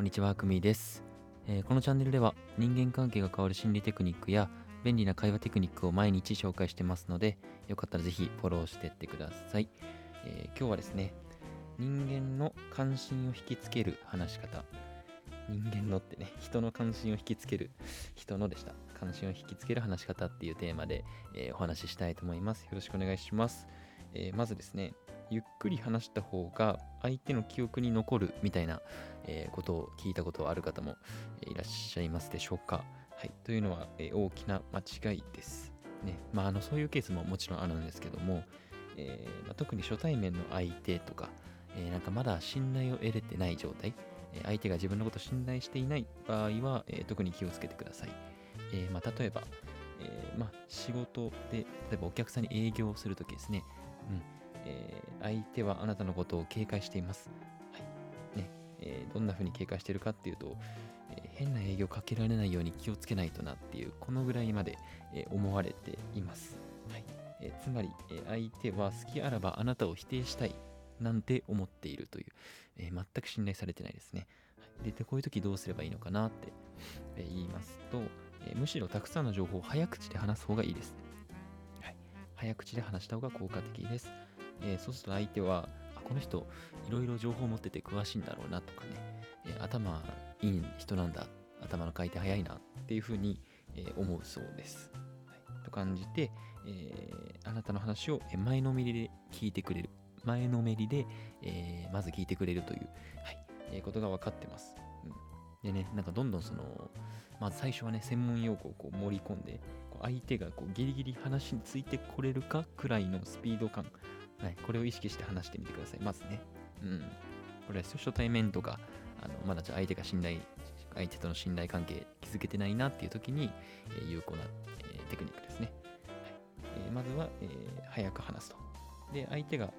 こんにちは、くみです、えー、このチャンネルでは人間関係が変わる心理テクニックや便利な会話テクニックを毎日紹介してますので、よかったらぜひフォローしてってください。えー、今日はですね、人間の関心を引きつける話し方。人間のってね、人の関心を引きつける、人のでした。関心を引きつける話し方っていうテーマで、えー、お話ししたいと思います。よろしくお願いします。え、まずですね、ゆっくり話した方が相手の記憶に残るみたいな、えー、ことを聞いたことある方もいらっしゃいますでしょうか。はい、というのは、えー、大きな間違いです。ねまあ、あのそういうケースももちろんあるんですけども、えーまあ、特に初対面の相手とか、えー、なんかまだ信頼を得れてない状態、え相手が自分のことを信頼していない場合は、え特に気をつけてください。えまあ、例えば、えまあ、仕事で、例えばお客さんに営業をするときですね、うん、相手はあなたのことを警戒しています。はいねえー、どんな風に警戒してるかっていうと、えー、変な営業かけられないように気をつけないとなっていう、このぐらいまで、え思われています。はいえつまり、え相手は好きあらばあなたを否定したいなんて思っているという、え全く信頼されてないですね。ででこういう時どうすればいいのかなって、え言いますと、えむしろたくさんの情報を早口で話す方がいいです。はい、早口で話した方が効果的です。えー、そうすると相手は、あ、この人、いろいろ情報を持ってて詳しいんだろうなとかね、えー、頭いい人なんだ、頭の回転早いなっていうふうに、えー、思うそうです。はい、と感じて、えあなたの話を前のめりで聞いてくれる。前のめりで、えまず聞いてくれるという、はいえことが分かってます。うん、でね、なんかどんどんその、まず最初はね、専門用語をこう盛り込んで、相手がこうギリギリ話についてこれるかくらいのスピード感はい、これを意識して話してみてください。まずね。うん。これは初対面とか、あのまだ相手が信頼、相手との信頼関係築けてないなっていう時に、えー、有効な、えー、テクニックですね。はいえー、まずは、えー、早く話すと。で、相手が、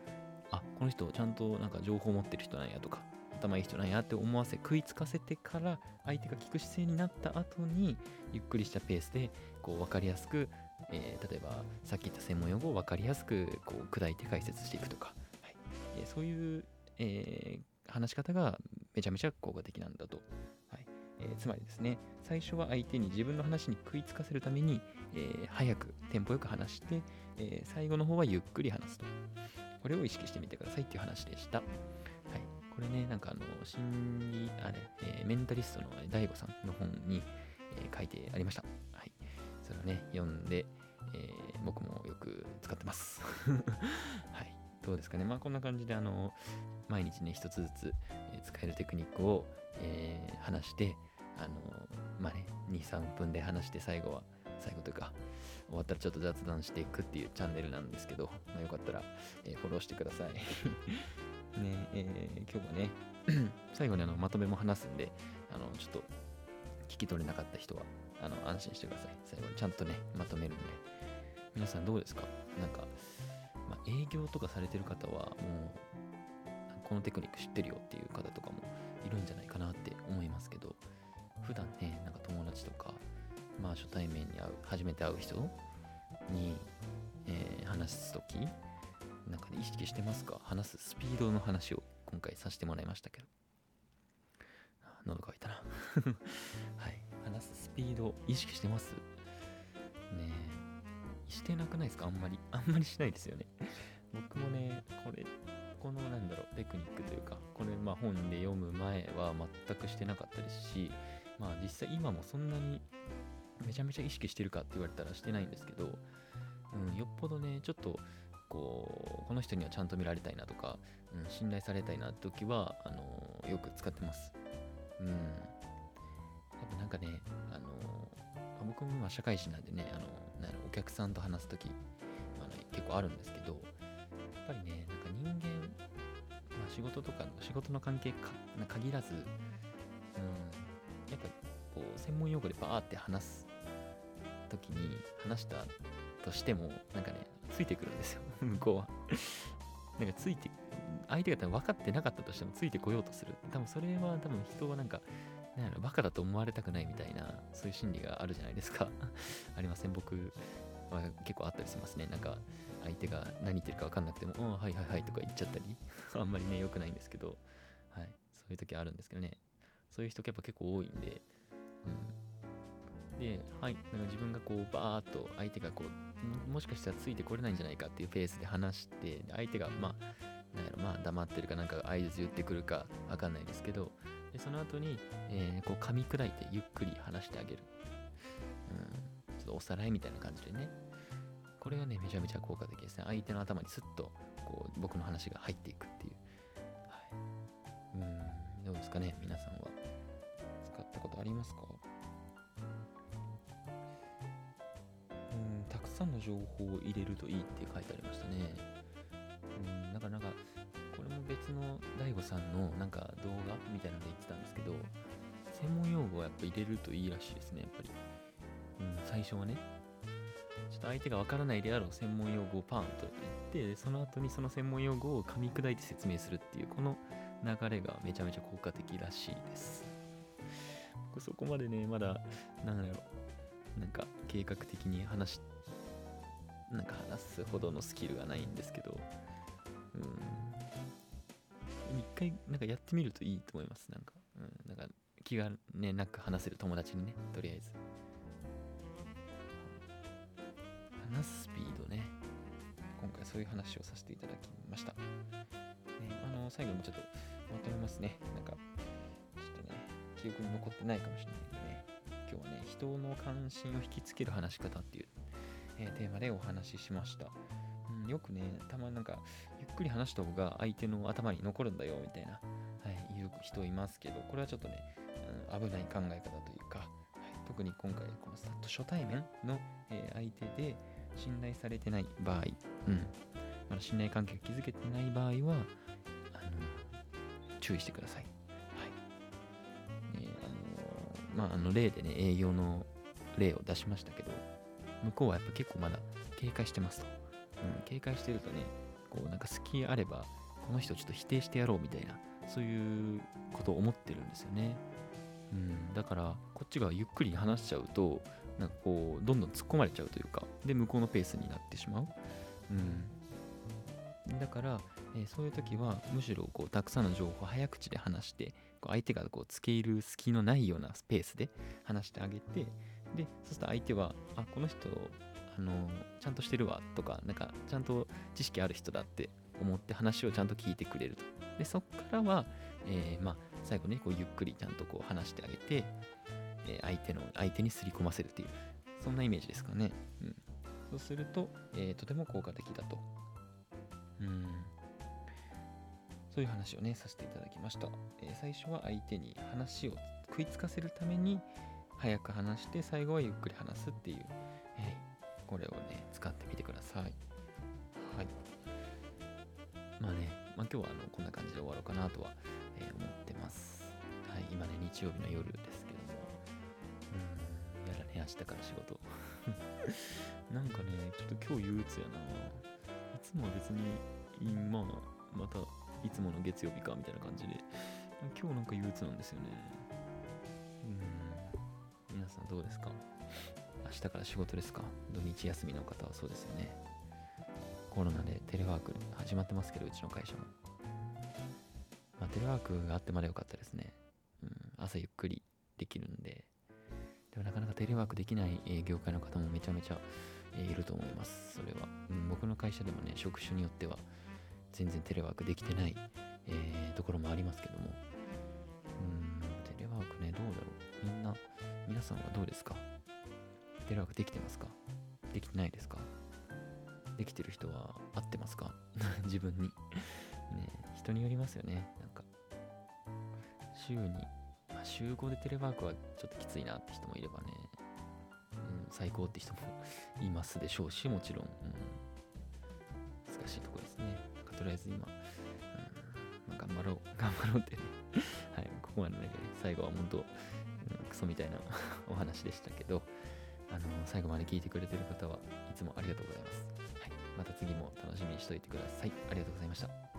あ、この人ちゃんとなんか情報持ってる人なんやとか、頭いい人なんやって思わせ、食いつかせてから、相手が聞く姿勢になった後に、ゆっくりしたペースで、こう、分かりやすくえー、例えばさっき言った専門用語を分かりやすくこう砕いて解説していくとか、はいえー、そういう、えー、話し方がめちゃめちゃ効果的なんだと。はいえー、つまりですね、最初は相手に自分の話に食いつかせるために、えー、早く、テンポよく話して、えー、最後の方はゆっくり話すと。これを意識してみてくださいっていう話でした。はい。これね、なんかあの、心理、あれ、え、メンタリストの DAIGO さんの本に、え、書いてありました。い。それをね、読んで、えー、僕もよく使ってます。はい。どうですかね。まあこんな感じで、あの、毎日ね、一つずつ、使えるテクニックを、えー、話して、あの、まあね、2、3分で話して最後は、最後というか、終わったらちょっと雑談していくっていうチャンネルなんですけど、まあ、よかったら、えー、フォローしてください。ねえー、今日はね、最後にあのまとめも話すんで、あの、ちょっと聞き取れなかった人は、あの、安心してください。最後にちゃんとね、まとめるんで。皆さんどうですか？なんか、まあ、営業とかされてる方は、もう、このテクニック知ってるよっていう方とかもいるんじゃないかなって思いますけど、普段ね、なんか友達とか、まあ初対面に会う、初めて会う人に、えー、話すとき、なんか、ね、意識してますか？話すスピードの話を今回させてもらいましたけど。喉乾いたな はいす。スピード意識してます？ねえ。してなくないですか？あんまり。あんまりしないですよね。僕もねこれこのなんだろうテクニックというかこれまあ本で読む前は全くしてなかったですしまあ実際今もそんなにめちゃめちゃ意識してるかって言われたらしてないんですけど、うん、よっぽどねちょっとこうこの人にはちゃんと見られたいなとか、うん、信頼されたいなって時はあのよく使ってます。うん。かね、あの、僕も今社会人なんでね、あの、なんお客さんと話すとき、あの結構あるんですけど、やっぱりね、なんか人間、まあ、仕事とか、仕事の関係か限らず、うん、やっぱこう、専門用語でバーって話すときに、話したとしても、なんかね、ついてくるんですよ、向こうは。なんかついて相手が多分分かってなかったとしてもついてこようとする。多分それは多分人はなんか、なん、バカだと思われたくないみたいな、そういう心理があるじゃないですか。ありません？僕は結構あったりしますね。なんか、相手が何言ってるか分かんなくても、うん、はいはいはいとか言っちゃったり、あんまりね、良くないんですけど、はい、そういう時あるんですけどね。そういう人やっぱ結構多いんで、うん。で、はい、なんか自分がこうバーっと相手がこう、もしかしたらついてこれないんじゃないかっていうペースで話して、相手がまあ、なんやろ、まあ黙ってるかなんか合図言ってくるかわかんないですけど、でその後に、えー、こう噛み砕いてゆっくり話してあげる。うん、ちょっとおさらいみたいな感じでね。これがね、めちゃめちゃ効果的ですね。相手の頭にスッとこう僕の話が入っていくっていう。はい。うん、どうですかね、皆さんは。使ったことありますか？うん、たくさんの情報を入れるといいって書いてありましたね。別の DAIGO さんのなんか動画みたいなので言ってたんですけど、専門用語をやっぱ入れるといいらしいですね、やっぱり。うん、最初はね。ちょっと相手がわからないであろう専門用語をパーンと言ってその後にその専門用語を噛み砕いて説明するっていうこの流れがめちゃめちゃ効果的らしいです僕そこまでねまだなんだろうなんか計画的に話なんか話すほどのスキルがないんですけどうん回なんかやってみるといいと思います。なんか、うん、なんか気がねなく話せる友達にねとりあえず。話すスピードね。今回そういう話をさせていただきました、ね、あの最後にちょっとまとめますね。なんかちょっとね記憶に残ってないかもしれないんでね。今日はね人の関心を引きつける話し方っていう、えー、テーマでお話ししました、うん、よくねたまになんかっくり話した方が相手の頭に残るんだよみたいな、はい、言う人いますけどこれはちょっとね、うん、危ない考え方というか、はい、特に今回この初対面の、え、相手で信頼されてない場合、うん、まだ信頼関係が築けてない場合は、あの、注意してください。はい。えー、あの、まあ、あの、例でね、営業の例を出しましたけど、向こうはやっぱ結構まだ警戒してますと。うん、警戒してるとね、こう、なんか隙あれば、この人ちょっと否定してやろうみたいな、そういうことを思ってるんですよね。うん、だから、こっちがゆっくり話しちゃうと、なんかこうどんどん突っ込まれちゃうというかで向こうのペースになってしまう、うん、だから、えー、そういう時はむしろこうたくさんの情報を早口で話してこう相手がこうつけ入る隙のないようなスペースで話してあげてでそうすると相手はあこの人あのちゃんとしてるわとかなんかちゃんと知識ある人だって思って話をちゃんと聞いてくれると。でそこからは、えー、まあ最後ねこうゆっくりちゃんとこう話してあげてえ相手の相手にすり込ませるっていうそんなイメージですかね、うん、そうすると、えー、とても効果的だと。うん。そういう話をねさせていただきました、え、最初は相手に話を食いつかせるために早く話して最後はゆっくり話すっていう、えー、これをね使ってみてください。はい。まあね、まあ、今日はあのこんな感じで終わろうかなとは、えー、思ってます。はい今ね日曜日の夜ですけども。うんやらね明日から仕事。なんかねちょっと今日憂鬱やな。いつもは別にまあまたいつもの月曜日かみたいな感じで。今日なんか憂鬱なんですよね。うん。皆さんどうですか？明日から仕事ですか？土日休みの方はそうですよねコロナでテレワーク始まってますけどうちの会社もまあテレワークがあってまだ良かったですねうん朝ゆっくりできるんででもなかなかテレワークできない、え業界の方もめちゃめちゃ、えいると思います。それは、うん。僕の会社でもね、職種によっては全然テレワークできてない、えー、ところもありますけども。うん、テレワークね、どうだろう。みんな、皆さんはどうですか？テレワークできてますか？できてないですか？できてる人は合ってますか？自分に。ね、人によりますよね。なんか、週に週5でテレワークはちょっときついなって人もいればね、うん、最高って人も いますでしょうし、もちろん、うん、難しいところですね。とりあえず今、うんまあ、頑張ろう、頑張ろうってね。はい、ここまでね、最後は本当、うん、クソみたいなお話でしたけど、あの最後まで聞いてくれてる方はいつもありがとうございます。はい、また次も楽しみにしておいてください。ありがとうございました。